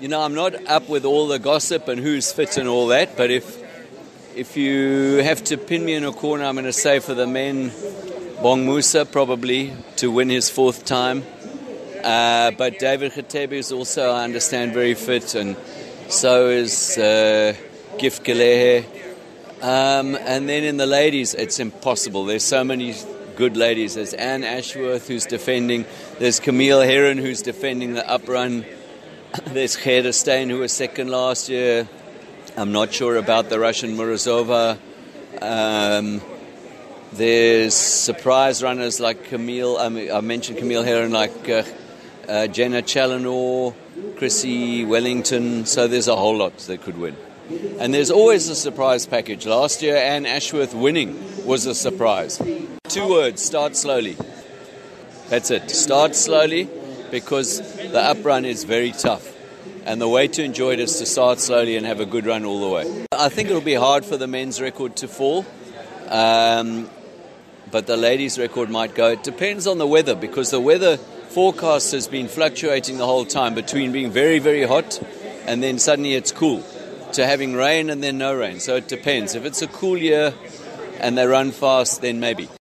you know, I'm not up with all the gossip and who's fit and all that, but if if you have to pin me in a corner, I'm going to say for the men, Bongumusa probably to win his fourth time. Uh, but David Gatebe is also, I understand, very fit, and so is uh, Gift Kelehe. Um, and then in the ladies, it's impossible. There's so many good ladies. There's Ann Ashworth who's defending. There's Camille Herron, who's defending the up run. There's Gerda Steyn who was second last year. I'm not sure about the Russian Morozova. Um, there's surprise runners like Camille. I, mean, I mentioned Camille Herron, like uh, uh, Jenna Challenor, Chrissie Wellington. So there's a whole lot that could win. And there's always a surprise package. Last year, Ann Ashworth winning was a surprise. Two words start slowly. That's it. Start slowly because the up run is very tough. And the way to enjoy it is to start slowly and have a good run all the way. I think it'll be hard for the men's record to fall. Um, but the ladies' record might go. It depends on the weather because the weather forecast has been fluctuating the whole time between being very, very hot and then suddenly it's cool to having rain and then no rain. So it depends. If it's a cool year and they run fast, then maybe.